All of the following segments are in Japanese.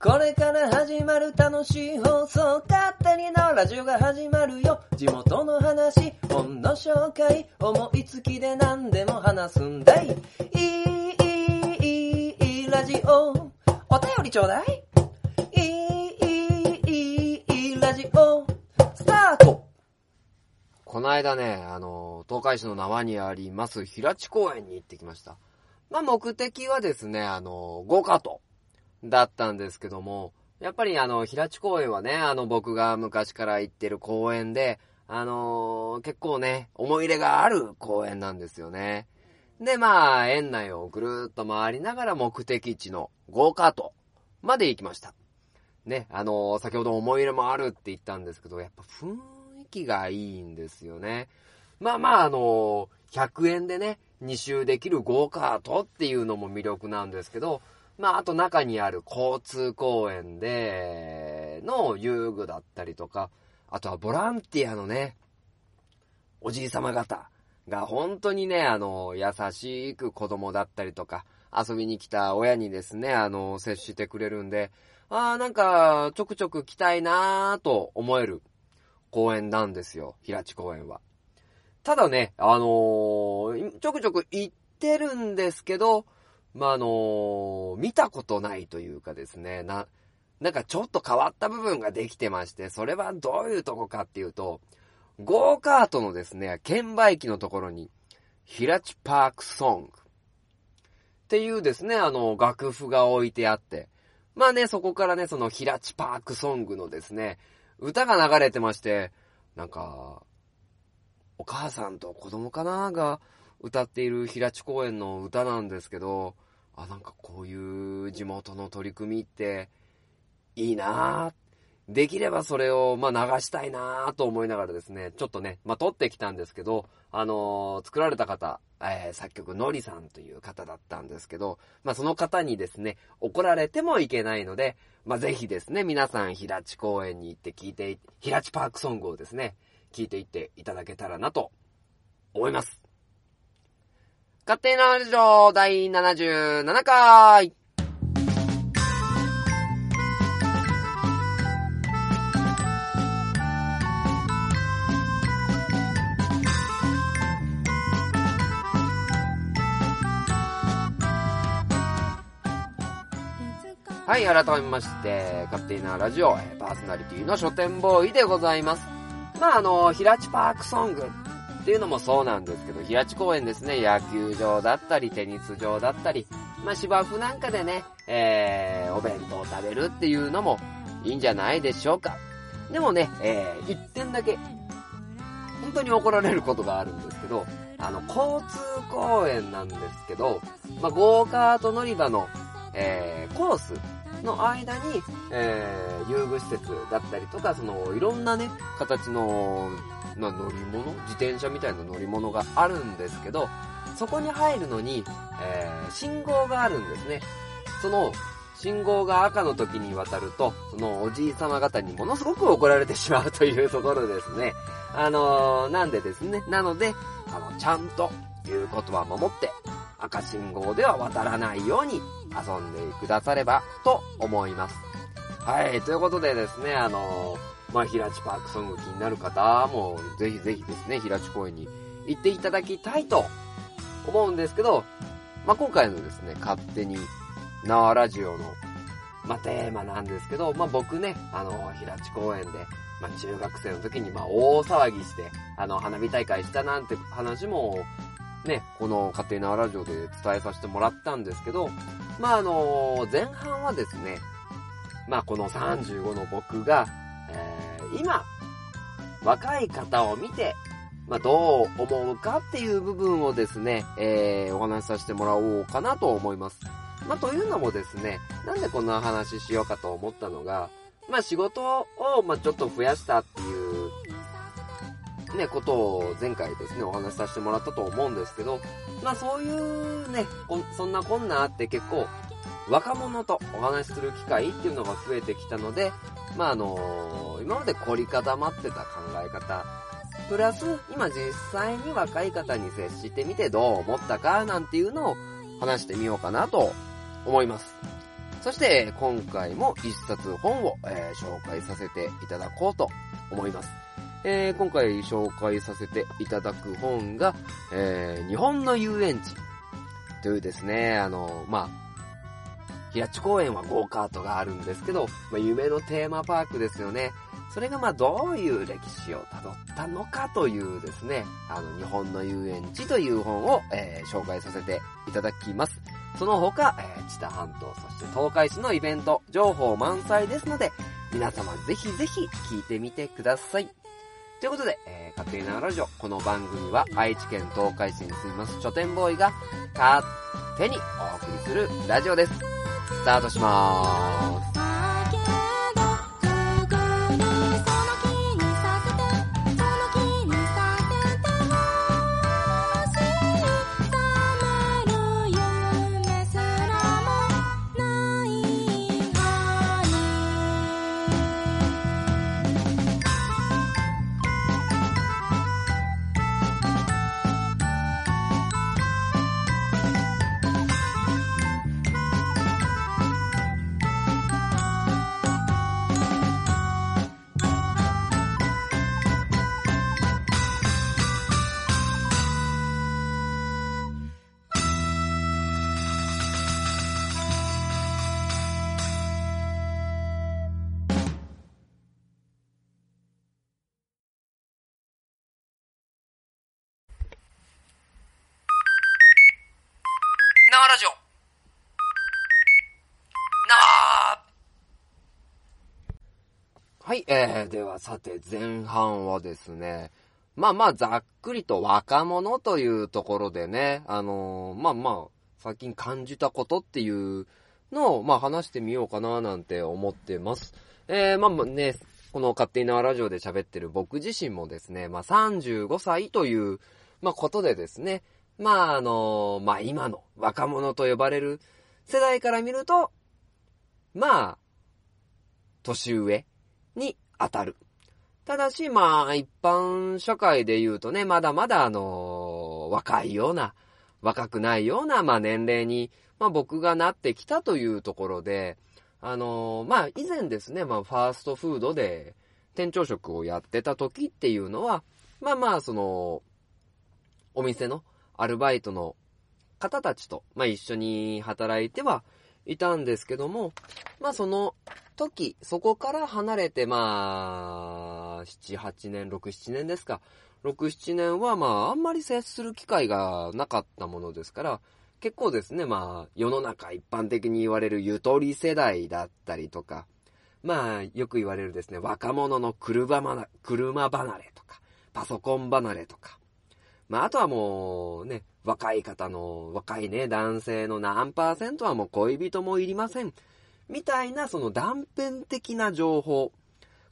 これから始まる楽しい放送、勝手にのラジオが始まるよ。地元の話、本の紹介、思いつきで何でも話すんだい。いい、いい、いい、ラジオ。お便りちょうだい。いい、いい、いい、ラジオ。スタートこの間ね、あの、東海市の縄にあります平地公園に行ってきました。まあ、目的はですね、あの、ゴカートだったんですけども、やっぱりあの、平地公園はね、あの、僕が昔から行ってる公園で、あの結構ね、思い入れがある公園なんですよね。で、まあ、園内をぐるっと回りながら目的地のゴーカートまで行きました。ね、あの先ほど思い入れもあるって言ったんですけど、やっぱ雰囲気がいいんですよね。まあまあ、あの100円でね、2周できるゴーカートっていうのも魅力なんですけど、まあ、あと中にある交通公園での遊具だったりとか、あとはボランティアのね、おじい様方が本当にね、あの、優しく子供だったりとか、遊びに来た親にですね、あの、接してくれるんで、ああ、なんか、ちょくちょく来たいなーと思える公園なんですよ、平地公園は。ただね、あのー、ちょくちょく行ってるんですけど、まあ、あのー、見たことないというかですね、な、なんかちょっと変わった部分ができてまして、それはどういうとこかっていうと、ゴーカートのですね、券売機のところに、ヒラチパークソングっていうですね、あの、楽譜が置いてあって、まあね、そこからね、そのヒラチパークソングのですね、歌が流れてまして、なんか、お母さんと子供かなが歌っている平地公園の歌なんですけど、あ、なんかこういう地元の取り組みっていいなぁ。できればそれを、まあ、流したいなぁと思いながらですね、ちょっとね、まあ、撮ってきたんですけど、あのー、作られた方、えー、作曲のりさんという方だったんですけど、まあ、その方にですね、怒られてもいけないので、まあ、ぜひですね、皆さん、平地公園に行って聞いて、平地パークソングをですね、聞いていっていただけたらなと思います。勝手なラジオ第77回はい、改めまして、勝手なラジオ、パーソナリティの書店ボーイでございます。まあ、あの、平地パークソングっていうのもそうなんですけど、平地公園ですね、野球場だったり、テニス場だったり、まあ、芝生なんかでね、えー、お弁当を食べるっていうのもいいんじゃないでしょうか。でもね、えー、一点だけ、本当に怒られることがあるんですけど、あの、交通公園なんですけど、まあ、ゴーカート乗り場の、えー、コースの間に、えー、遊具施設だったりとか、その、いろんなね、形の、まあ、乗り物？自転車みたいな乗り物があるんですけど、そこに入るのに、えー、信号があるんですね。その、信号が赤の時に渡ると、そのおじい様方にものすごく怒られてしまうというところですね。あのー、なんでですね？なので、あの、ちゃんと言うことは守って、赤信号では渡らないように遊んでくださればと思います。はい、ということでですね、あのー、まあ、平地パークソング気になる方も、ぜひぜひですね、平地公園に行っていただきたいと思うんですけど、まあ、今回のですね、勝手に縄ラジオの、まあ、テーマなんですけど、まあ、僕ね、あの、平地公園で、まあ、中学生の時に、まあ、大騒ぎして、あの、花火大会したなんて話もね、この家庭なラジオで伝えさせてもらったんですけど、まあ、あの、前半はですね、まあ、この35の僕が、えー、今、若い方を見て、まあ、どう思うかっていう部分をですね、えー、お話しさせてもらおうかなと思います。まあ、というのもですね、なんでこんな話しようかと思ったのが、まあ、仕事を、まあ、ちょっと増やしたっていうね、ことを前回ですね、お話しさせてもらったと思うんですけど、まあそういうね、そんなこんなあって結構、若者とお話しする機会っていうのが増えてきたので、まああの今まで凝り固まってた考え方、プラス、今実際に若い方に接してみてどう思ったかなんていうのを話してみようかなと思います。そして、今回も一冊本を、えー紹介させていただこうと思います。えー今回紹介させていただく本が、えー日本の遊園地というですね、あの、まあ、平地公園はゴーカートがあるんですけど、まあ、夢のテーマパークですよね。それがまあどういう歴史をたどったのかというですね、あの日本の遊園地という本を、えー紹介させていただきます。その他、えー、知多半島、そして東海市のイベント、情報満載ですので、皆様ぜひぜひ聞いてみてください。ということで、えー、勝手なラジオ、この番組は愛知県東海市に住みます書店ボーイが勝手にお送りするラジオです。スタートしまーす。はい、えー、ではさて前半はですね、まあまあざっくりと若者というところでね、あのーまあまあ、最近感じたことっていうのを、まあ話してみようかななんて思ってます。えー、まあまあね、この勝手に縄ラジオで喋ってる僕自身もですね、まあ35歳という、まあことでですね、まああのまあ今の若者と呼ばれる世代から見ると、まあ、年上に当たる。ただし、まあ、一般社会で言うとね、まだまだあの若いような、若くないような、まあ年齢に、まあ僕がなってきたというところで、あのまあ以前ですね、まあファーストフードで店長職をやってた時っていうのは、まあまあその、お店のアルバイトの方たちと、まあ一緒に働いてはいたんですけども、まあその時、そこから離れて、まあ、7、8年、6、7年ですか。6、7年はまああんまり接する機会がなかったものですから、結構ですね、まあ世の中一般的に言われるゆとり世代だったりとか、まあよく言われるですね、若者の車まな車離れとか、パソコン離れとか、まあ、あとはもうね、若い方の、若いね、男性の何パーセントはもう恋人もいりません。みたいな、その断片的な情報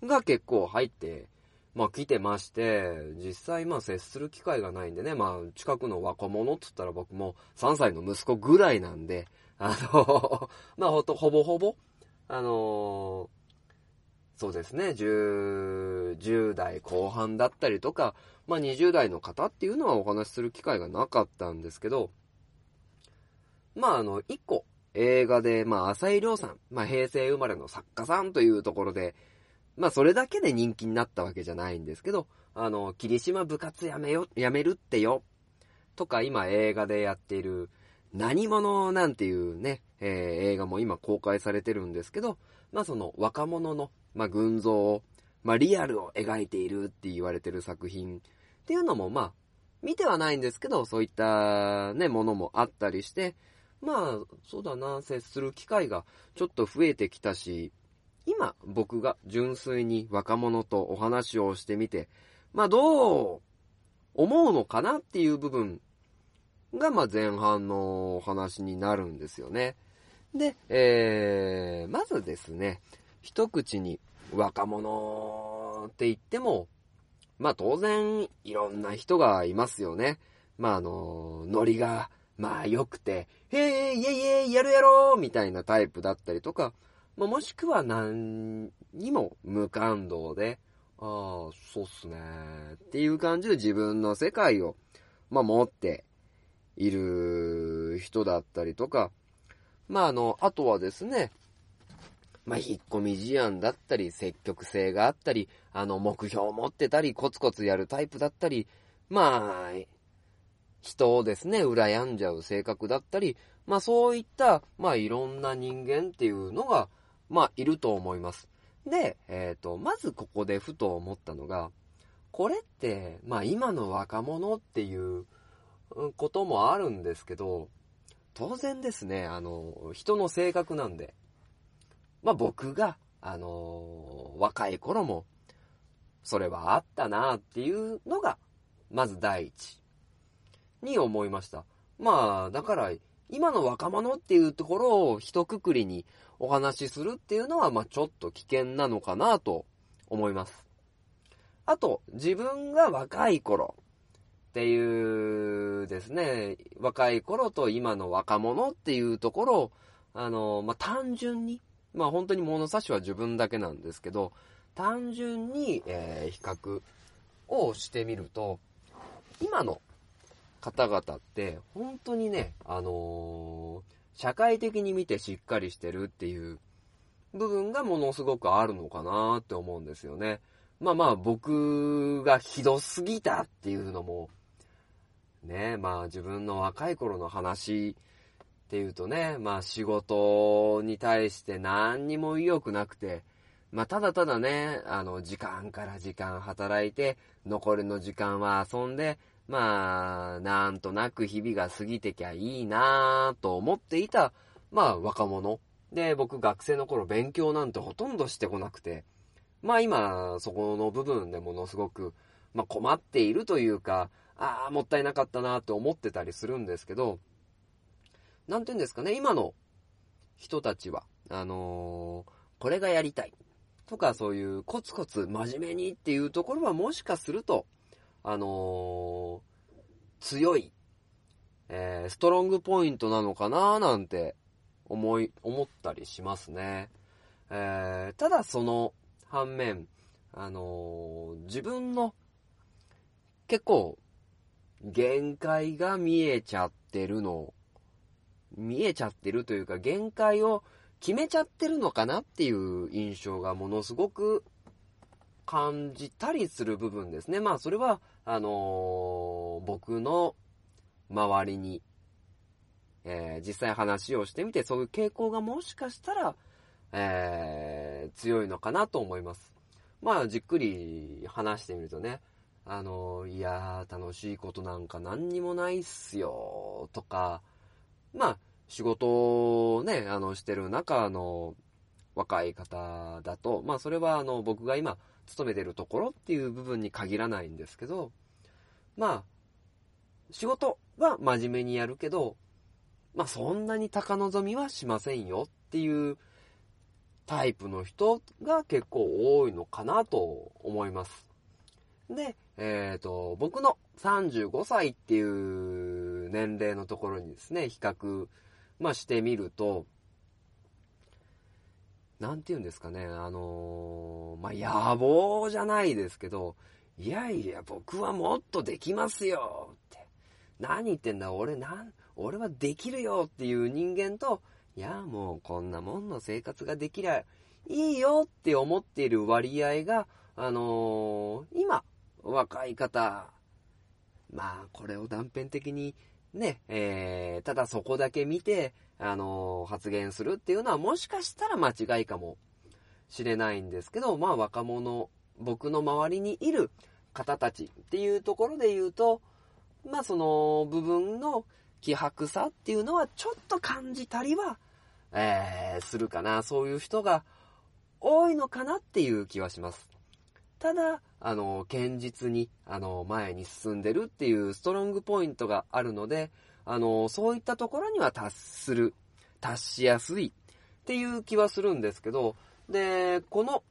が結構入って、まあ来てまして、実際まあ接する機会がないんでね、まあ近くの若者って言ったら僕も3歳の息子ぐらいなんで、あの、まあほんとほぼほぼ、あのそうですね、10、10代後半だったりとか、まあ20代の方っていうのはお話しする機会がなかったんですけど、まああの、一個映画で、まあ浅井亮さん、まあ平成生まれの作家さんというところで、まあそれだけで人気になったわけじゃないんですけど、あの、霧島部活やめよ、やめるってよ、とか今映画でやっている、何者なんていうね、えー映画も今公開されてるんですけど、まあその若者の、まあ群像を、まあリアルを描いているって言われてる作品っていうのもまあ、見てはないんですけど、そういったね、ものもあったりして、まあ、そうだな、接する機会がちょっと増えてきたし、今僕が純粋に若者とお話をしてみて、まあどう思うのかなっていう部分が、まあ前半のお話になるんですよね。で、えー、まずですね、一口に若者って言っても、まあ当然いろんな人がいますよね。まああの、ノリが、まあ良くて、へえ、イェイイェイ、やるやろうみたいなタイプだったりとか、まあもしくは何にも無感動で、ああ、そうっすね。っていう感じで自分の世界を、まあ持っている人だったりとか、まああの、あとはですね、まあ、引っ込み思案だったり、積極性があったり、あの、目標を持ってたり、コツコツやるタイプだったり、まあ、人をですね、羨んじゃう性格だったり、まあそういった、まあいろんな人間っていうのが、まあいると思います。で、えっ、と、まずここでふと思ったのが、これって、まあ今の若者っていうこともあるんですけど、当然ですね、あの、人の性格なんで、まあ僕が、あの若い頃も、それはあったなっていうのが、まず第一に思いました。まあ、だから、今の若者っていうところを一括りにお話しするっていうのは、まあちょっと危険なのかなと思います。あと、自分が若い頃っていうですね、若い頃と今の若者っていうところを、あの、まあ単純に、まあ本当に物差しは自分だけなんですけど、単純に、えー比較をしてみると、今の方々って、本当にね、あのー社会的に見てしっかりしてるっていう部分がものすごくあるのかなって思うんですよね。まあまあ僕がひどすぎたっていうのも、ね、まあ自分の若い頃の話っていうとね、まあ仕事に対して何にも意欲なくて、まあただただね、あの時間から時間働いて、残りの時間は遊んで、まあ、なんとなく日々が過ぎてきゃいいなぁと思っていた、まあ若者。で、僕学生の頃勉強なんてほとんどしてこなくて、まあ今、そこの部分でものすごく、まあ困っているというか、ああ、もったいなかったなって思ってたりするんですけど、なんて言うんですかね、今の人たちは、あのーこれがやりたい。とかそういうコツコツ真面目にっていうところはもしかすると、あのー強い、えーストロングポイントなのかななんて思い、思ったりしますね。えーただその反面、あのー自分の結構限界が見えちゃってるの、見えちゃってるというか限界を決めちゃってるのかなっていう印象がものすごく感じたりする部分ですね。まあそれは、あのー僕の周りに、えー実際話をしてみて、そういう傾向がもしかしたら、えー強いのかなと思います。まあじっくり話してみるとね、あのーいやー楽しいことなんか何にもないっすよ、とか、まあ仕事をね、あの、してる中の若い方だと、まあそれはあの、僕が今勤めてるところっていう部分に限らないんですけど、まあ、仕事は真面目にやるけど、まあそんなに高望みはしませんよっていうタイプの人が結構多いのかなと思います。で、えっ、と、僕の35歳っていう年齢のところにですね、比較、まあしてみると、なんて言うんですかね、あのーまあ野望じゃないですけど、いやいや、僕はもっとできますよって。何言ってんだ、俺なん、俺はできるよっていう人間と、いや、もうこんなもんの生活ができりゃいいよって思っている割合が、あのー今、若い方、まあ、これを断片的にね、えー、ただそこだけ見て、あの発言するっていうのはもしかしたら間違いかもしれないんですけど、まあ若者、僕の周りにいる方たちっていうところで言うと、まあその部分の希薄さっていうのはちょっと感じたりは、えー、するかな。そういう人が多いのかなっていう気はします。ただ、あの、堅実に、あの、前に進んでるっていうストロングポイントがあるので、あの、そういったところには達する、達しやすいっていう気はするんですけど、で、この、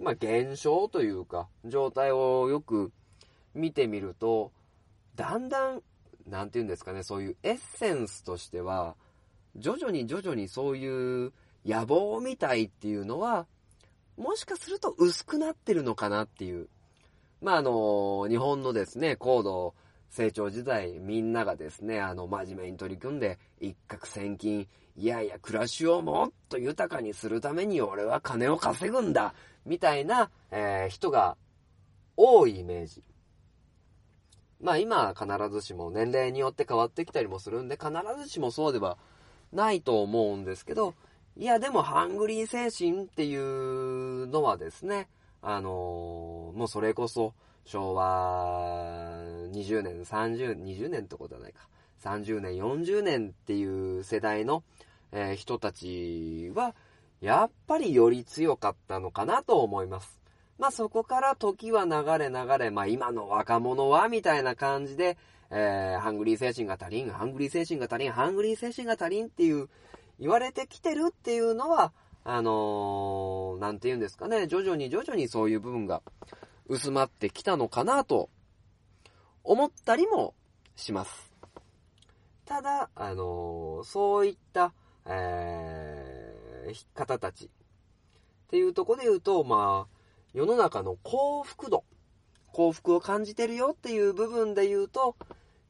まあ、現象というか、状態をよく見てみると、だんだん、なんていうんですかね、そういうエッセンスとしては、徐々に徐々にそういう野望みたいっていうのは、もしかすると薄くなってるのかなっていう。まあ、あの、日本のですね、高度成長時代みんながですね、あの、真面目に取り組んで、一攫千金、いやいや、暮らしをもっと豊かにするために俺は金を稼ぐんだ、みたいな、えー人が多いイメージ。まあ今必ずしも年齢によって変わってきたりもするんで、必ずしもそうではないと思うんですけど、いやでもハングリー精神っていうのはですね、あのーもうそれこそ昭和20年、30、20年ってことはないか。30年、40年っていう世代の、えー人たちは、やっぱりより強かったのかなと思います。まあそこから時は流れ流れ、まあ今の若者はみたいな感じで、えーハングリー精神が足りん、ハングリー精神が足りん、ハングリー精神が足りんっていう言われてきてるっていうのは、あのーなんて言うんですかね、徐々に徐々にそういう部分が薄まってきたのかなと思ったりもします。ただ、あのーそういった、えー方たちっていうとこで言うと、まあ、世の中の幸福度、幸福を感じてるよっていう部分で言うと、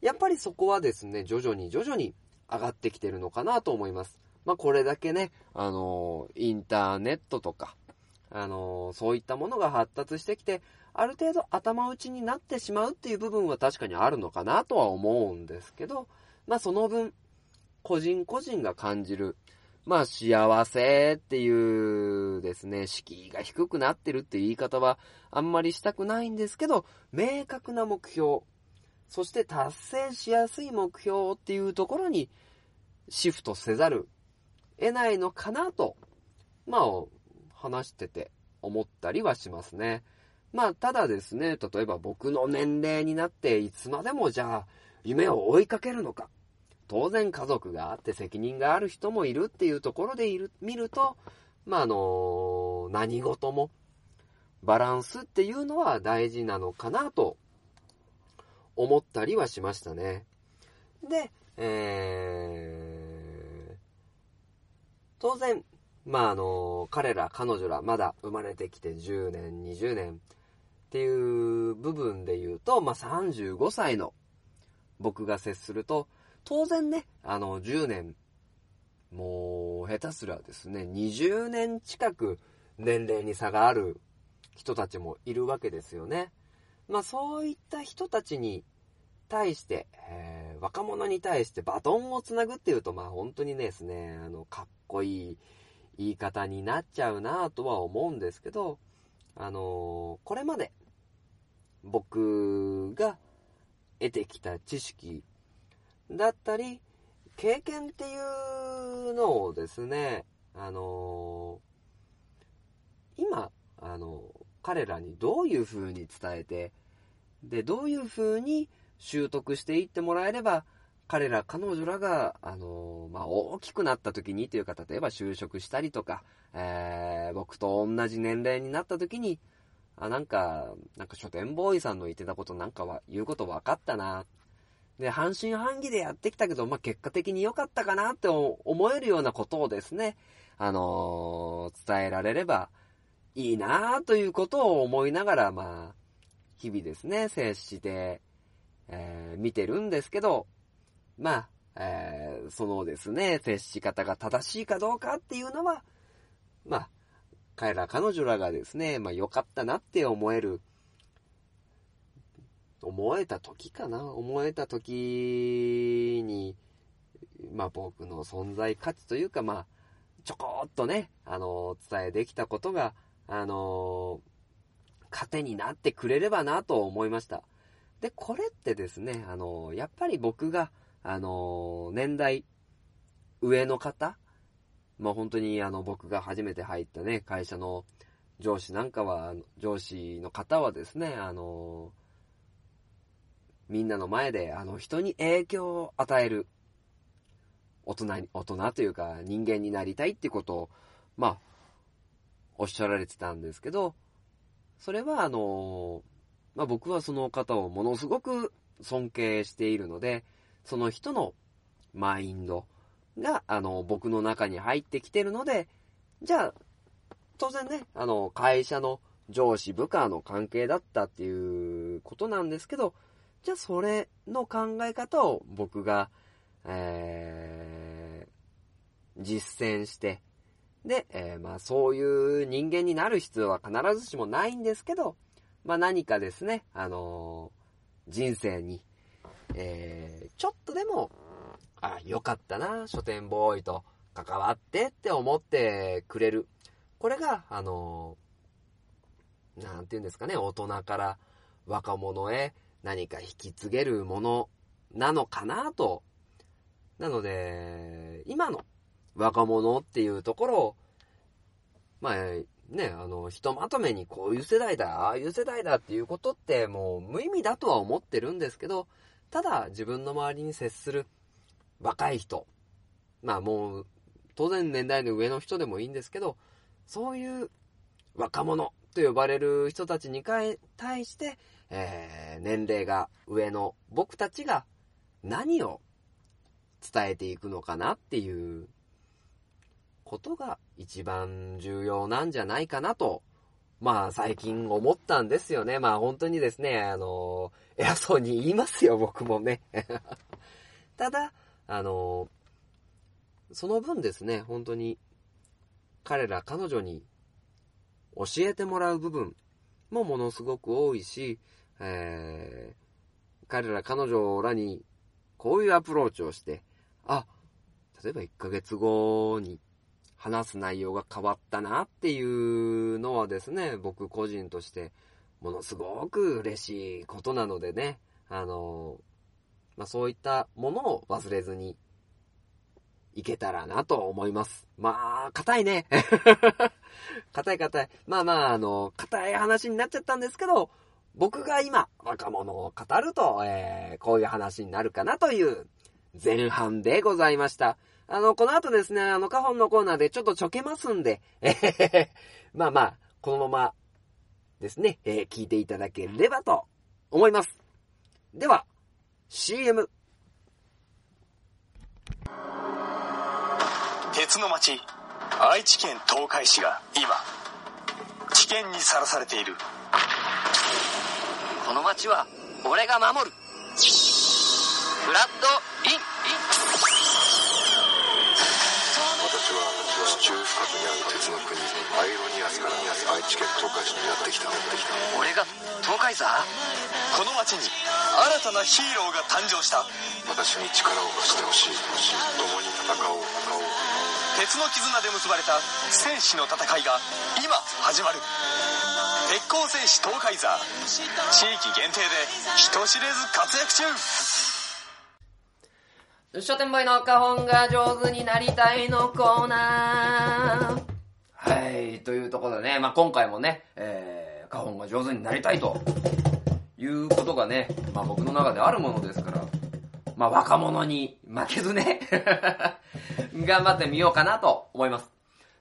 やっぱりそこはですね、徐々に徐々に上がってきてるのかなと思います。まあこれだけね、あのーインターネットとか、あのーそういったものが発達してきて、ある程度頭打ちになってしまうっていう部分は確かにあるのかなとは思うんですけど、まあその分、個人個人が感じる、まあ幸せっていうですね、敷居が低くなってるっていう言い方はあんまりしたくないんですけど、明確な目標、そして達成しやすい目標っていうところにシフトせざる得ないのかなと、まあ話してて思ったりはしますね。まあただですね、例えば僕の年齢になっていつまでもじゃあ夢を追いかけるのか。当然家族があって責任がある人もいるっていうところでいる、見ると、まあ、あの、何事もバランスっていうのは大事なのかなと思ったりはしましたね。で、えー、当然、まあ、あの、彼ら、彼女ら、まだ生まれてきて10年、20年っていう部分で言うと、まあ、35歳の僕が接すると、当然ね、あの、10年、もう、下手すらですね、20年近く年齢に差がある人たちもいるわけですよね。まあ、そういった人たちに対して、えー若者に対してバトンをつなぐっていうと、まあ、本当にねですね、あの、かっこいい言い方になっちゃうなとは思うんですけど、あのこれまで僕が得てきた知識だったり、経験っていうのをですね、あの今、あの彼らにどういう風に伝えて、で、どういう風に習得していってもらえれば、彼ら、彼女らが、あのまあ、大きくなった時にというか、例えば就職したりとか、え僕と同じ年齢になった時に、あ、なんか、なんか書店ボーイさんの言ってたことなんかは、言うこと分かったな。で、半信半疑でやってきたけど、まあ、結果的に良かったかなって思えるようなことをですね、あのー伝えられればいいなということを思いながら、まあ、日々ですね、接して、えー見てるんですけど、まあ、えーそのですね、接し方が正しいかどうかっていうのは、まあ、彼ら彼女らがですね、まあ良かったなって思える、思えた時かな思えた時に、まあ僕の存在価値というか、まあ、ちょこっとね、あの、伝えできたことが、あの、糧になってくれればなと思いました。で、これってですね、あの、やっぱり僕が、あの、年代上の方、まあ本当にあの僕が初めて入ったね、会社の上司なんかは、上司の方はですね、あの、みんなの前で、あの、人に影響を与える、大人に、大人というか人間になりたいってことを、まあ、おっしゃられてたんですけど、それはあの、まあ僕はその方をものすごく尊敬しているので、その人のマインドが、あの、僕の中に入ってきてるので、じゃあ、当然ね、あの、会社の上司部下の関係だったっていうことなんですけど、じゃあそれの考え方を僕が、えー、実践して、で、えーまあそういう人間になる必要は必ずしもないんですけど、まあ何かですね、あのー人生に、えーちょっとでも、あ、よかったな、書店ボーイと関わってって思ってくれる。これが、あのーなんて言うんですかね、大人から若者へ何か引き継げるものなのかなと。なので、今の若者っていうところを、まあ、ね、あの、ひとまとめにこういう世代だ、ああいう世代だっていうことってもう無意味だとは思ってるんですけど、ただ自分の周りに接する若い人、まあもう当然年代の上の人でもいいんですけど、そういう若者と呼ばれる人たちに対して、えー年齢が上の僕たちが何を伝えていくのかなっていうことが一番重要なんじゃないかなと、まあ最近思ったんですよね。まあ本当にですね、あの、偉そうに言いますよ、僕もね。ただ、あの、その分ですね、本当に彼ら彼女に教えてもらう部分もものすごく多いし、えー彼ら彼女らにこういうアプローチをして、あ、例えば1ヶ月後に話す内容が変わったなっていうのはですね、僕個人としてものすごく嬉しいことなのでね、あの、まあ、そういったものを忘れずにいけたらなと思います。まあ、硬いね。硬い硬い。まあまあ、あの、硬い話になっちゃったんですけど、僕が今、若者を語ると、えー、こういう話になるかなという前半でございました。あの、この後ですね、あの、カホンのコーナーでちょっとちょけますんで、えへへへまあまあ、このままですね、えー聞いていただければと思います。では、CM。鉄の町愛知県東海市が今危険にさらされているこの街は俺が守るフラッド知県東海市にやってきた。俺が東海座？この町に新たなヒーローが誕生した。私に力を貸してほしい。共に戦おう。戦おう鉄の絆で結ばれた戦士の戦いが今始まる。鉄鋼戦士東海座。地域限定で人知れず活躍中。書店ボーイの花本が上手になりたいのコーナー。はい、というところでね、まあ、今回もね、えー、花本が上手になりたいということがね、まあ、僕の中であるものですから、まあ、若者に負けずね、頑張ってみようかなと思います。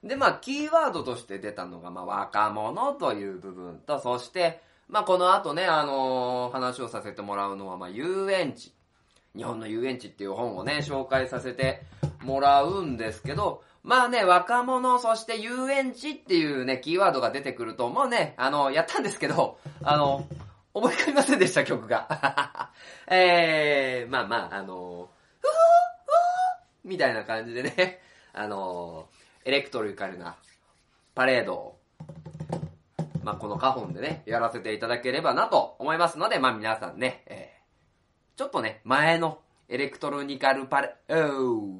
で、まあ、キーワードとして出たのが、まあ、若者という部分と、そして、まあ、この後ね、あのー話をさせてもらうのは、まあ、遊園地。日本の遊園地っていう本をね、紹介させてもらうんですけど、まあね、若者、そして遊園地っていうね、キーワードが出てくると、もうね、あの、やったんですけど、あの、思い浮かびませんでした、曲が。えー、まあまあ、あの、ふふふみたいな感じでね、あの、エレクトリカルなパレードを、まあこのカホンでね、やらせていただければなと思いますので、まあ皆さんね、えーちょっとね、前のエレクトロニカルパレ、お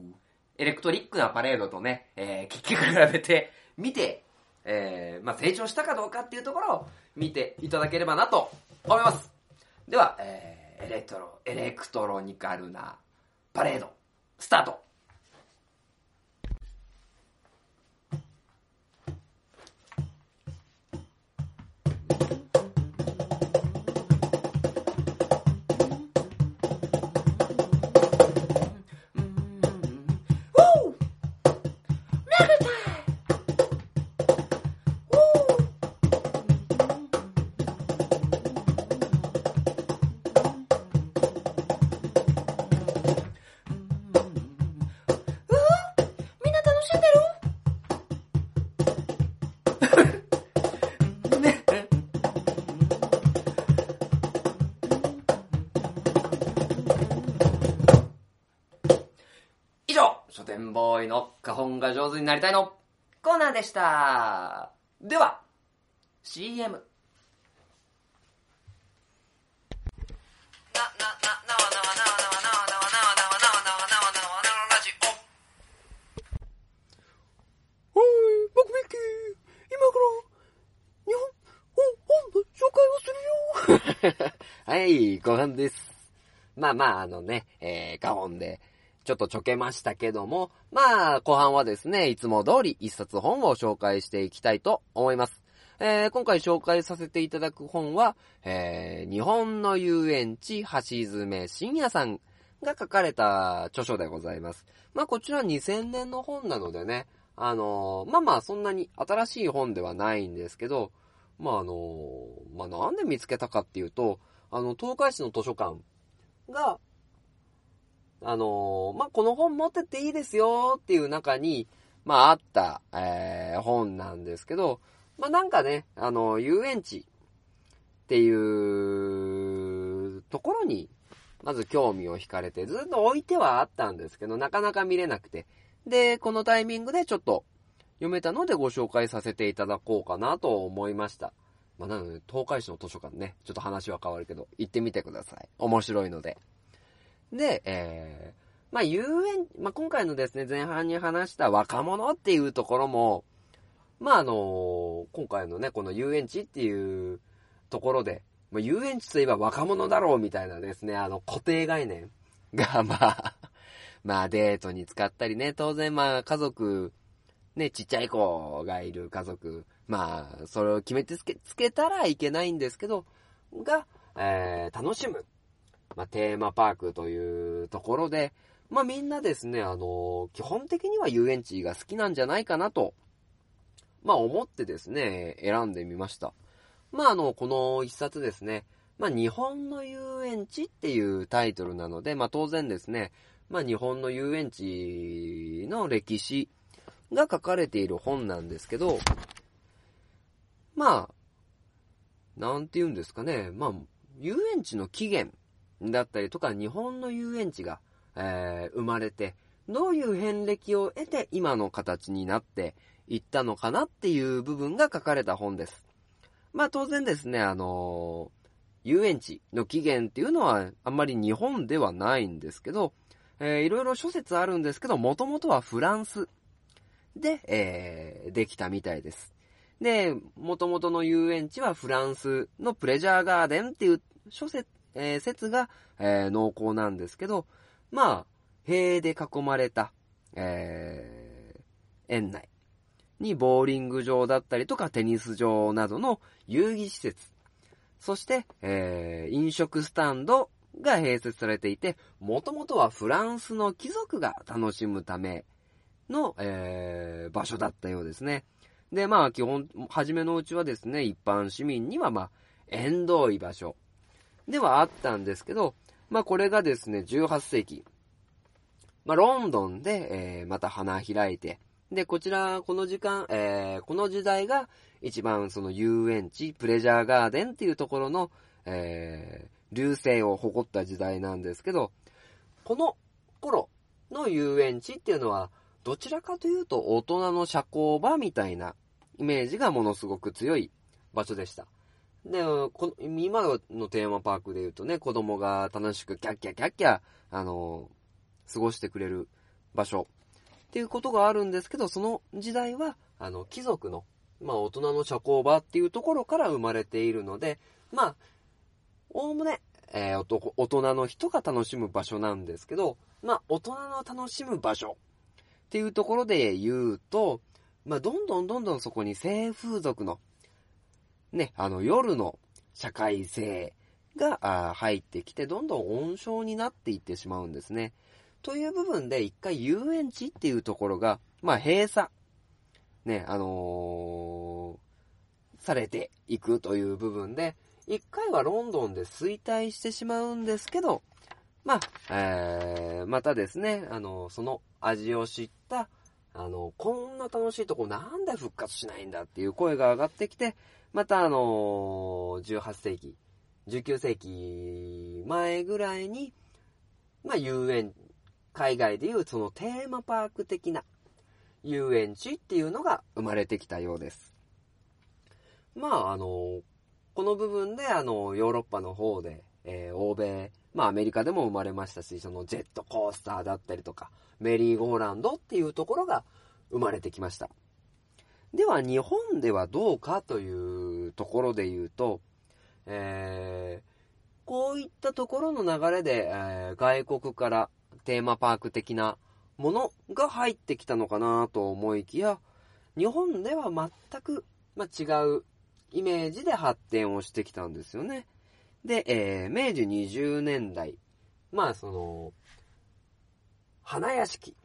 エレクトリックなパレードとね、えー、結局比べて見て、えー、まあ成長したかどうかっていうところを見ていただければなと思います。では、えー、エレクトロ、エレクトロニカルなパレード、スタートでした。では、CM。はい、ご飯です。まあまあ、あのね、えー、ガオンで、ちょっとちょけましたけども、まあ、後半はですね、いつも通り一冊本を紹介していきたいと思います。えー、今回紹介させていただく本は、えー、日本の遊園地橋爪信也さんが書かれた著書でございます。まあ、こちら2000年の本なのでね、あのーまあまあ、そんなに新しい本ではないんですけど、まああのーまあなんで見つけたかっていうと、あの、東海市の図書館が、あのーまあ、この本持ってっていいですよっていう中に、まあ、あった、えー本なんですけど、まあ、なんかね、あの、遊園地っていうところに、まず興味を惹かれて、ずっと置いてはあったんですけど、なかなか見れなくて。で、このタイミングでちょっと読めたのでご紹介させていただこうかなと思いました。まあ、なので、東海市の図書館ね、ちょっと話は変わるけど、行ってみてください。面白いので。で、えー、まあ、遊園、まあ、今回のですね、前半に話した若者っていうところも、まあ、あの今回のね、この遊園地っていうところで、まあ、遊園地といえば若者だろうみたいなですね、あの固定概念が、まあ、まあデートに使ったりね、当然まあ家族、ね、ちっちゃい子がいる家族、まあ、それを決めてつけ、つけたらいけないんですけど、が、えー、楽しむ。まあ、テーマパークというところで、まあみんなですね、あの基本的には遊園地が好きなんじゃないかなと、まあ思ってですね、選んでみました。まああの、この一冊ですね、まあ日本の遊園地っていうタイトルなので、まあ当然ですね、まあ日本の遊園地の歴史が書かれている本なんですけど、まあ、なんて言うんですかね、まあ、遊園地の起源だったりとか、日本の遊園地が、えー生まれて、どういう遍歴を得て今の形になっていったのかなっていう部分が書かれた本です。まあ当然ですね、あのー遊園地の起源っていうのはあんまり日本ではないんですけど、えーいろいろ諸説あるんですけど、もともとはフランスで、えーできたみたいです。で、元々の遊園地はフランスのプレジャーガーデンっていう諸説、えー説が、えー濃厚なんですけど、まあ、塀で囲まれた、えー園内にボーリング場だったりとかテニス場などの遊戯施設、そして、えー飲食スタンドが併設されていて、もともとはフランスの貴族が楽しむための、えー場所だったようですね。で、まあ、基本、初めのうちはですね、一般市民には、まあ、縁遠い場所ではあったんですけど、まあ、これがですね、18世紀、まあ、ロンドンで、えーまた花開いて、で、こちら、この時間、えーこの時代が、一番その遊園地、プレジャーガーデンっていうところの、えー流星を誇った時代なんですけど、この頃の遊園地っていうのは、どちらかというと大人の社交場みたいなイメージがものすごく強い場所でした。で、こ今のテーマパークで言うとね、子供が楽しくキャッキャキャッキャ、あの、過ごしてくれる場所。っていうことがあるんですけど、その時代は、あの、貴族の、まあ大人の社交場っていうところから生まれているので、まあ、おおむね、えー大人の人が楽しむ場所なんですけど、まあ、大人の楽しむ場所っていうところで言うと、まあ、どんどんどんどんそこに性風俗の、ね、あの、夜の社会性が入ってきて、どんどん温床になっていってしまうんですね。という部分で、一回遊園地っていうところが、まあ、閉鎖、ね、あのーされていくという部分で、一回はロンドンで衰退してしまうんですけど、まあ、えー、またですね、あの、その味を知った、あの、こんな楽しいとこなんで復活しないんだっていう声が上がってきて、またあの18世紀、19世紀前ぐらいに、まあ、遊園、海外でいうそのテーマパーク的な遊園地っていうのが生まれてきたようです。まあ、あの、この部分で、あの、ヨーロッパの方で、えー欧米、まあアメリカでも生まれましたし、そのジェットコースターだったりとか、メリーゴーランドっていうところが生まれてきました。では、日本ではどうかというところで言うと、えーこういったところの流れで、えー外国からテーマパーク的なものが入ってきたのかなと思いきや、日本では全く、ま、違うイメージで発展をしてきたんですよね。で、えー明治20年代、まあその、花屋敷。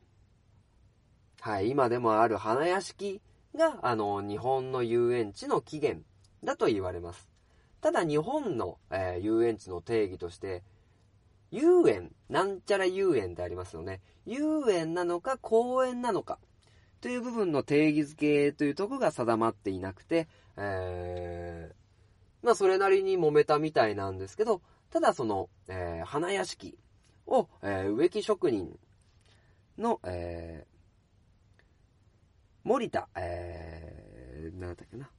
はい、今でもある花屋敷が、あの、日本の遊園地の起源だと言われます。ただ日本の、えー遊園地の定義として、遊園、なんちゃら遊園ってありますよね。遊園なのか公園なのかという部分の定義づけというとこが定まっていなくて、えー、まあそれなりに揉めたみたいなんですけど、ただその、えー花屋敷を、えー植木職人の、えー森田、えー、なんだっけな。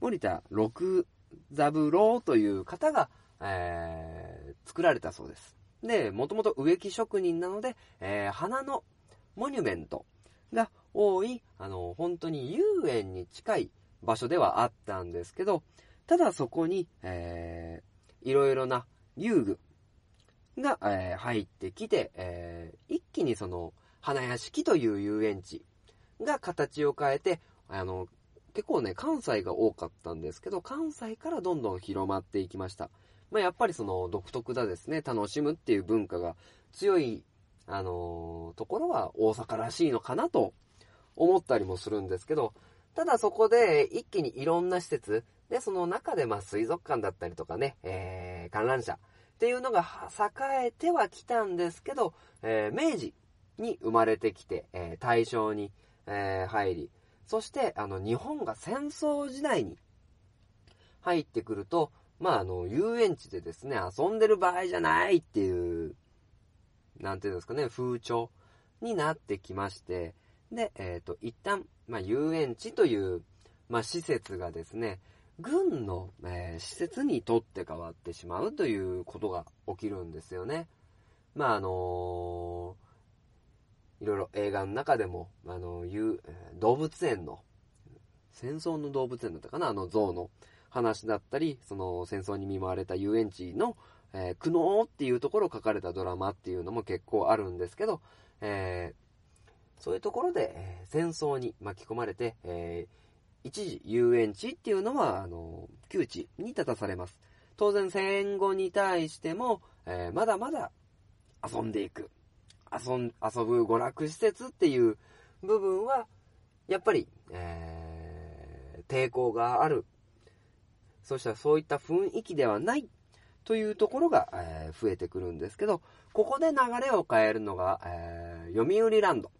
森田六三郎という方が、えー作られたそうです。で、もともと植木職人なので、えー花のモニュメントが多い、あの、本当に遊園に近い場所ではあったんですけど、ただそこに、えーいろいろな遊具が、えー入ってきて、えー一気にその、花屋敷という遊園地が形を変えて、あの、結構ね、関西が多かったんですけど、関西からどんどん広まっていきました。まあ、やっぱりその独特だですね、楽しむっていう文化が強い、あのーところは大阪らしいのかなと思ったりもするんですけど、ただそこで一気にいろんな施設、で、その中でまあ水族館だったりとかね、えー、観覧車っていうのが栄えてはきたんですけど、えー明治に生まれてきて、えー大正に、えー入り、そして、あの、日本が戦争時代に入ってくると、まあ、あの、遊園地でですね、遊んでる場合じゃないっていう、なんていうんですかね、風潮になってきまして、で、えっ、と、一旦、まあ、遊園地という、まあ、施設がですね、軍の、えー施設にとって変わってしまうということが起きるんですよね。まあ、あのいろいろ映画の中でも、あの、いう、動物園の、戦争の動物園だったかなあの象の話だったり、その戦争に見舞われた遊園地の、えー苦悩っていうところを書かれたドラマっていうのも結構あるんですけど、えーそういうところで、え戦争に巻き込まれて、えー一時遊園地っていうのは、あの、窮地に立たされます。当然戦後に対しても、えまだまだ遊んでいく。遊ん、遊ぶ娯楽施設っていう部分は、やっぱり、えー抵抗がある。そしたらそういった雰囲気ではないというところが、えー増えてくるんですけど、ここで流れを変えるのが、えー読売ランド、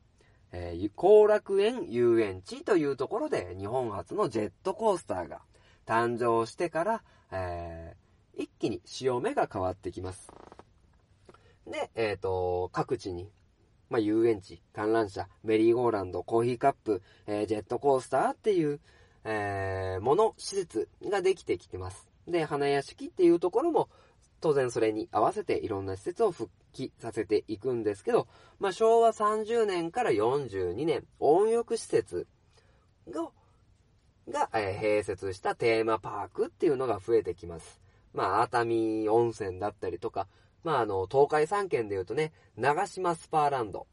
えー後楽園遊園地というところで日本初のジェットコースターが誕生してから、えー一気に潮目が変わってきます。で、えっ、と、各地に、まあ、遊園地、観覧車、メリーゴーランド、コーヒーカップ、えージェットコースターっていう、えーもの、施設ができてきてます。で、花屋敷っていうところも、当然それに合わせていろんな施設を復帰させていくんですけど、まあ、昭和30年から42年、温浴施設が、が、えー併設したテーマパークっていうのが増えてきます。まあ、熱海温泉だったりとか、まあ、あの、東海3県で言うとね、長島スパーランド。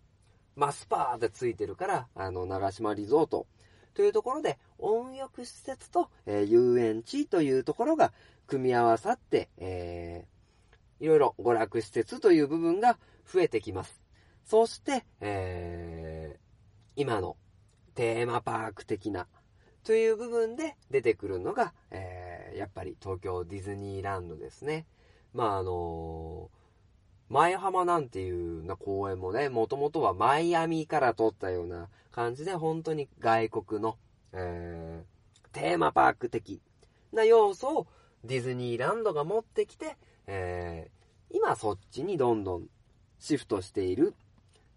まあ、スパーってついてるから、あの、長島リゾート。というところで、温浴施設と、えー遊園地というところが組み合わさって、えー、いろいろ娯楽施設という部分が増えてきます。そして、えー、今のテーマパーク的な、という部分で出てくるのが、えーやっぱり東京ディズニーランドですね。まああの前浜なんていうな公園もね、もともとはマイアミから撮ったような感じで、本当に外国の、えーテーマパーク的な要素をディズニーランドが持ってきて、えー今そっちにどんどんシフトしている。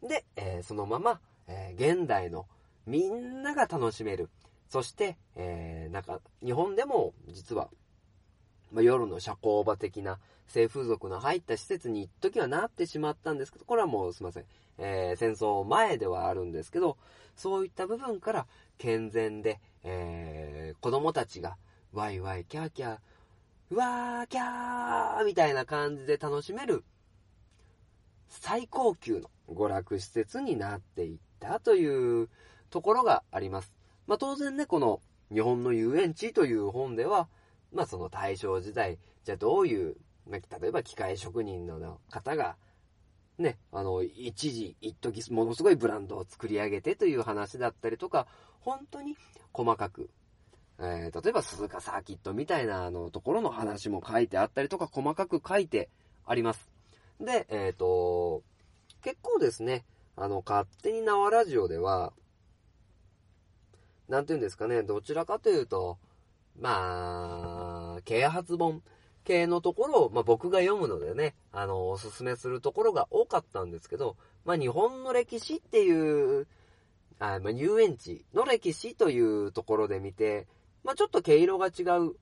で、えーそのまま、え現代のみんなが楽しめる。そして、えなんか、日本でも実は、まあ、夜の社交場的な性風俗の入った施設に一時はなってしまったんですけど、これはもうすいません。えー戦争前ではあるんですけど、そういった部分から健全で、えー子供たちがワイワイキャーキャー、うわーキャーみたいな感じで楽しめる最高級の娯楽施設になっていったというところがあります。まあ当然ね、この日本の遊園地という本では、まあその大正時代、じゃあどういう、例えば機械職人の方が、ね、あの、一時、一時、ものすごいブランドを作り上げてという話だったりとか、本当に細かく、えー例えば鈴鹿サーキットみたいなあのところの話も書いてあったりとか、細かく書いてあります。で、えっ、と、結構ですね、あの、勝手に縄ラジオでは、なんていうんですかね、どちらかというと、まあ、啓発本系のところを、まあ僕が読むのでね、あの、おすすめするところが多かったんですけど、まあ日本の歴史っていう、あまあ、遊園地の歴史というところで見て、まあちょっと毛色が違う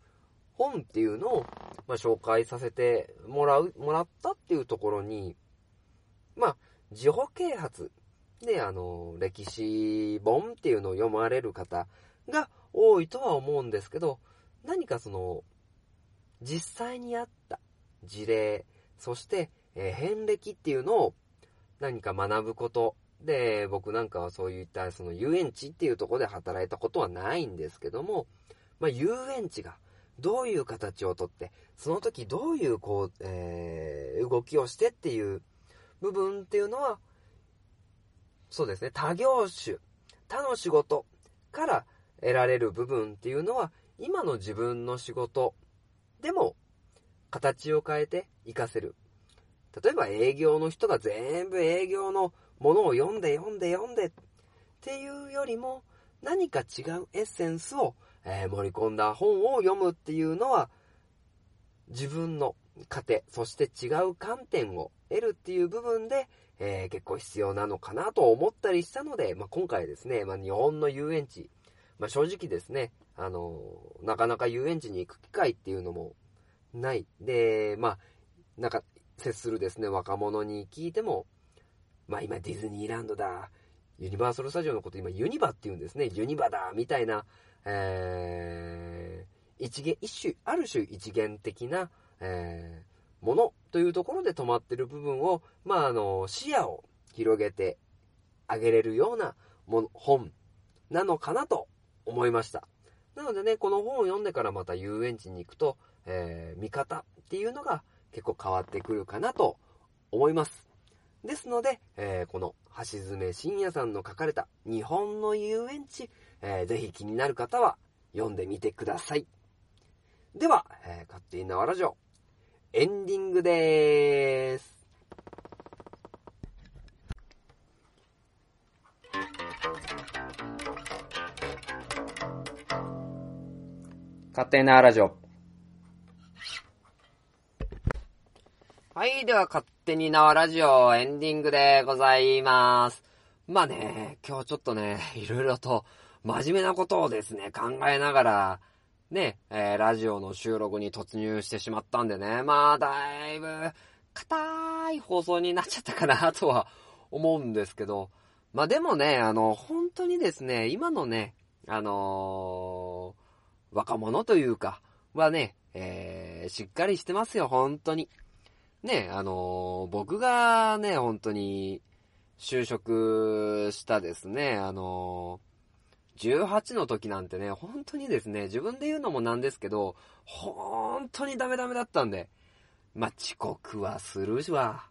本っていうのを、まあ、紹介させてもらう、もらったっていうところに、まあ、自己啓発で、あの、歴史本っていうのを読まれる方が多いとは思うんですけど、何かその、実際にあった事例、そして、えー遍歴っていうのを何か学ぶこと。で、僕なんかはそういったその遊園地っていうところで働いたことはないんですけども、まあ、遊園地がどういう形をとって、その時どういうこう、えー動きをしてっていう部分っていうのは、そうですね、他業種、他の仕事から得られる部分っていうのは、今の自分の仕事でも形を変えて活かせる。例えば営業の人が全部営業のものを読んで読んで読んでっていうよりも何か違うエッセンスを、え盛り込んだ本を読むっていうのは自分の糧、そして違う観点を得るっていう部分で、えー結構必要なのかなと思ったりしたので、まあ、今回ですね、まあ、日本の遊園地、まあ、正直ですね、あのなかなか遊園地に行く機会っていうのもない。で、まあ、なんか、接するですね、若者に聞いても、まあ今ディズニーランドだ、ユニバーサルスタジオのこと今ユニバって言うんですね、ユニバだ、みたいな、えー、一元、一種、ある種一元的な、えー、ものというところで止まってる部分を、まああの、視野を広げてあげれるようなもの、本なのかなと思いました。なのでね、この本を読んでからまた遊園地に行くと、えー見方っていうのが結構変わってくるかなと思います。ですので、えーこの橋爪信也さんの書かれた日本の遊園地、えーぜひ気になる方は読んでみてください。では、えー勝手に縄ラジオ、エンディングでーす。勝手に縄ラジオ。はい、では勝手に縄ラジオエンディングでございます。まあね、今日ちょっとね、いろいろと真面目なことをですね、考えながら、ね、えーラジオの収録に突入してしまったんでね、まあだいぶ、硬い放送になっちゃったかな とは思うんですけど、まあでもね、あの、本当にですね、今のね、あのー若者というか、はね、えーしっかりしてますよ、本当に。ね、あのー僕がね、本当に、就職したですね、あのー18の時なんてね、本当にですね、自分で言うのもなんですけど、本当にダメダメだったんで、まあ、遅刻はするしわ。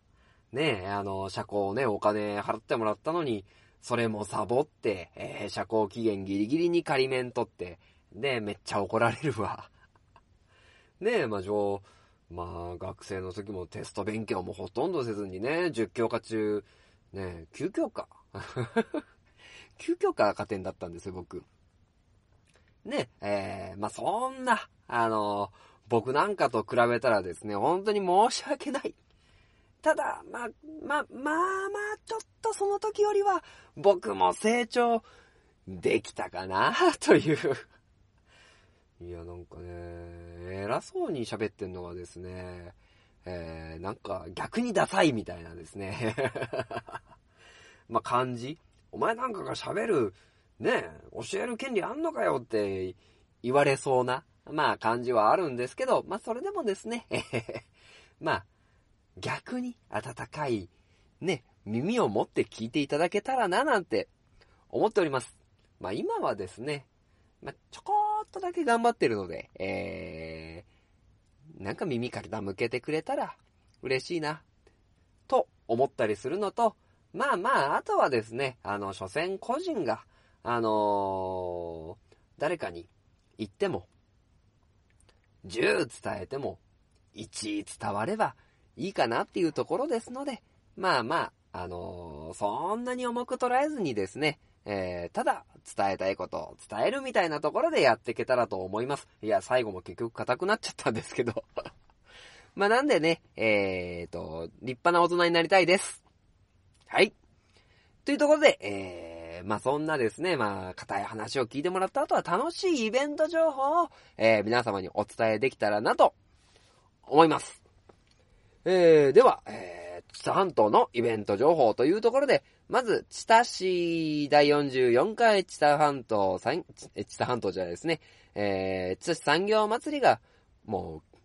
ねあの、社交ね、お金払ってもらったのに、それもサボって、えー社交期限ギリギリに仮面取って、で、めっちゃ怒られるわ。ねえ、まあ、上、まあ、学生の時もテスト勉強もほとんどせずにね、10教科中、ねえ、9教科 ?9 教科加点だったんですよ、僕。ねえ、えーまあ、そんな、あの僕なんかと比べたらですね、本当に申し訳ない。ただ、まあ、まあ、まあまあ、ちょっとその時よりは、僕も成長できたかな、という。いや、なんかね、偉そうに喋ってんのがですね、えー、なんか逆にダサいみたいなですね。まあ、感じお前なんかが喋る、ね、教える権利あんのかよって言われそうな、まあ感じはあるんですけど、まあそれでもですね、まあ、逆に温かい、ね、耳を持って聞いていただけたらななんて思っております。まあ今はですね、まあちょこーっとだけ頑張ってるので、えー、なんか耳傾けてくれたら嬉しいな、と思ったりするのと、まあまあ、あとはですね、あの、所詮個人が、あのー誰かに言っても、10伝えても、1伝わればいいかなっていうところですので、まあまあ、あのーそんなに重く捉えずにですね、えー、ただ伝えたいことを伝えるみたいなところでやっていけたらと思います。いや、最後も結局硬くなっちゃったんですけど。まあなんでね、えーと、立派な大人になりたいです。はい。というところで、えー、まあそんなですね、まあ、硬い話を聞いてもらった後は楽しいイベント情報を、えー、皆様にお伝えできたらなと思います。えー、では、えー、知多半島のイベント情報というところで、まず、知多市第44回知多半島産、え知多半島じゃないですね、えー、知多市産業祭りが、もう、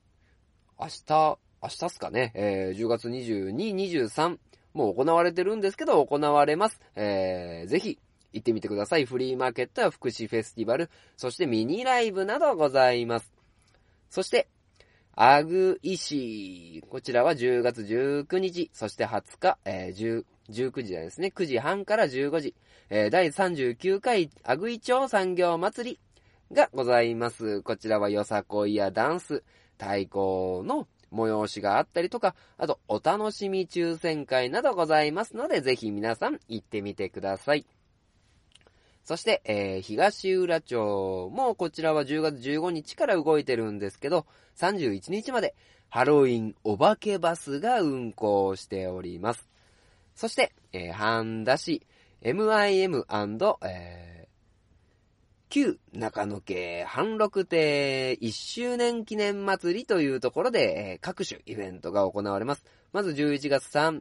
明日、明日っすかね、えー、10月22、23、もう行われてるんですけど、行われます。えー、ぜひ、行ってみてください。フリーマーケットや福祉フェスティバル、そしてミニライブなどございます。そして、アグイシこちらは10月19日、そして20日、えー、10 19時ですね、9時半から15時、えー第39回アグイ町産業祭りがございます。こちらはよさこいやダンス、太鼓の催しがあったりとか、あとお楽しみ抽選会などございますので、ぜひ皆さん行ってみてください。そして、えー東浦町もこちらは10月15日から動いてるんですけど、31日までハロウィンお化けバスが運行しております。そして、えー、半田市 MIM& えー、旧中野家半六亭1周年記念祭りというところで、えー各種イベントが行われます。まず11月3、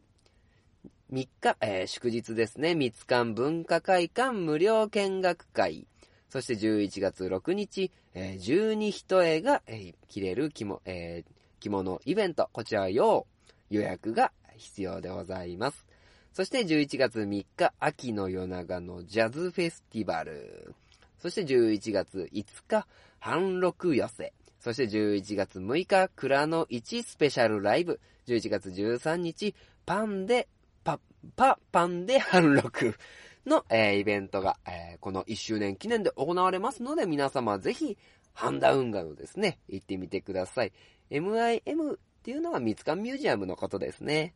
3日、えー祝日ですね。三つ館文化会館無料見学会。そして11月6日、えー十二一重が、えー着れる着物、えー着物イベント。こちら要予約が必要でございます。そして11月3日、秋の夜長のジャズフェスティバル。そして11月5日、半六寄せ。そして11月6日、蔵の1スペシャルライブ。11月13日、パンで、パ、パ、ンで半六の、えーイベントが、えーこの1周年記念で行われますので、皆様ぜひ、ハンダウンガのですね、行ってみてください。MIM っていうのは三つ館ミュージアムのことですね。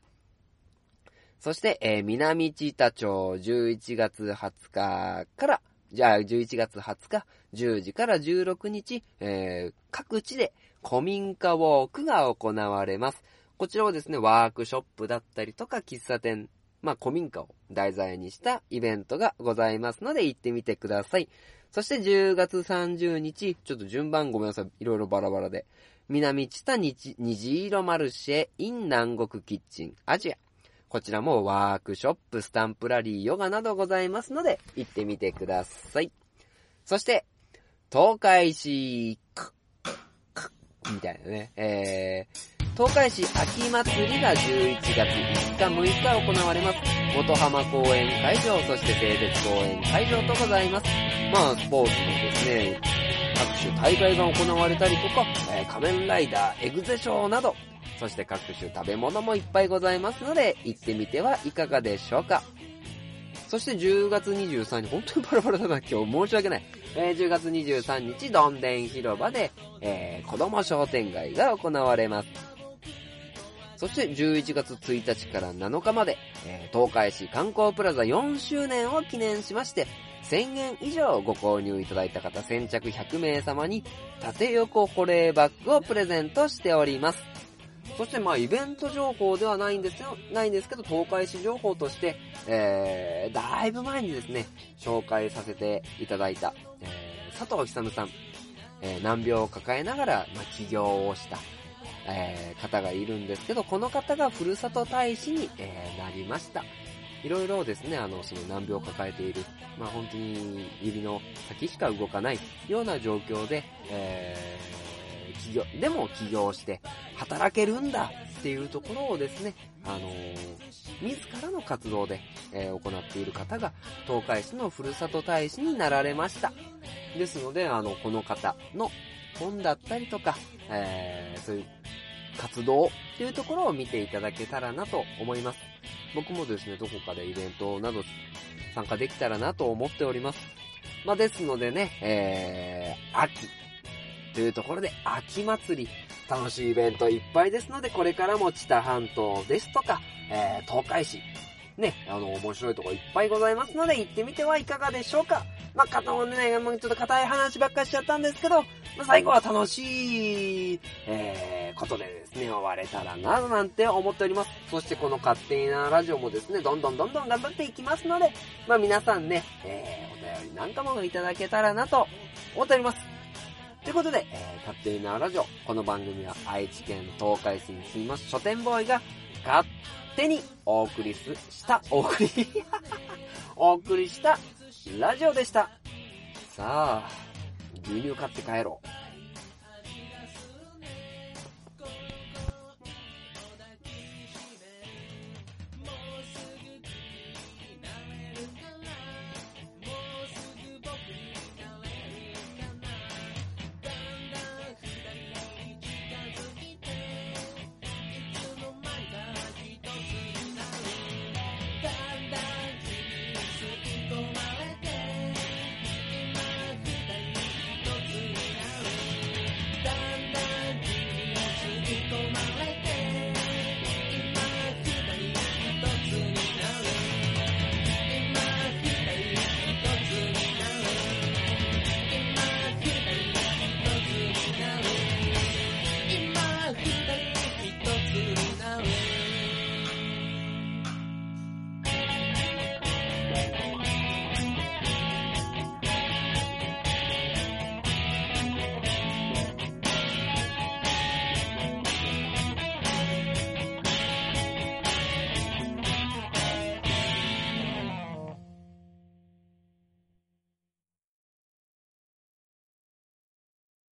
そして、えー南知多町11月20日から、じゃあ11月20日、10時から16日、えー各地で古民家ウォークが行われます。こちらはですね、ワークショップだったりとか、喫茶店、まあ古民家を題材にしたイベントがございますので行ってみてください。そして10月30日、ちょっと順番ごめんなさい、いろいろバラバラで。南知多虹色マルシェ in 南国キッチンアジア。こちらもワークショップ、スタンプラリー、ヨガなどございますので、行ってみてください。そして、東海市、みたいなね、えー、東海市秋祭りが11月5日、6日行われます。元浜公園会場、そして西鉄公園会場とございます。まあ、スポーツのですね、各種大会が行われたりとか、え仮面ライダーエグゼショーなど、そして各種食べ物もいっぱいございますので、行ってみてはいかがでしょうか。そして10月23日、本当にバラバラだな、今日申し訳ない。えー10月23日、どんでん広場で、えー子供商店街が行われます。そして11月1日から7日まで、えー東海市観光プラザ4周年を記念しまして、1000円以上ご購入いただいた方先着100名様に縦横保冷バッグをプレゼントしております。そしてまあイベント情報ではないんですよ、ないんですけど、東海市情報として、えー、だいぶ前にですね、紹介させていただいた、えー、佐藤久さん、えー難病を抱えながら、まあ、起業をした、えー方がいるんですけど、この方がふるさと大使に、えーなりました。いろいろですね、あの、その難病を抱えている、まあ本当に指の先しか動かないような状況で、えー、起業、でも起業して働けるんだっていうところをですね、あのー自らの活動で、えー行っている方が、東海市のふるさと大使になられました。ですので、あの、この方の本だったりとか、えーそういう活動っていうところを見ていただけたらなと思います。僕もですね、どこかでイベントなど参加できたらなと思っております。まあ、ですのでね、えー、秋というところで秋祭り、楽しいイベントいっぱいですので、これからも知多半島ですとか、えー、東海市、ね、あの、面白いとこいっぱいございますので、行ってみてはいかがでしょうか。まあ、片方ね、もうちょっと硬い話ばっかりしちゃったんですけど、まあ、最後は楽しい、えー、ことでですね、終われたらな、なんて思っております。そしてこの勝手になラジオもですね、どんどんどんどん頑張っていきますので、まあ、皆さんね、えー、お便りなんかもいただけたらなと思っております。ということで、えー、勝手になラジオ。この番組は愛知県東海市に住みます書店ボーイが勝手にお送り、した、お送り、お送りしたラジオでした。さあ、牛乳買って帰ろう。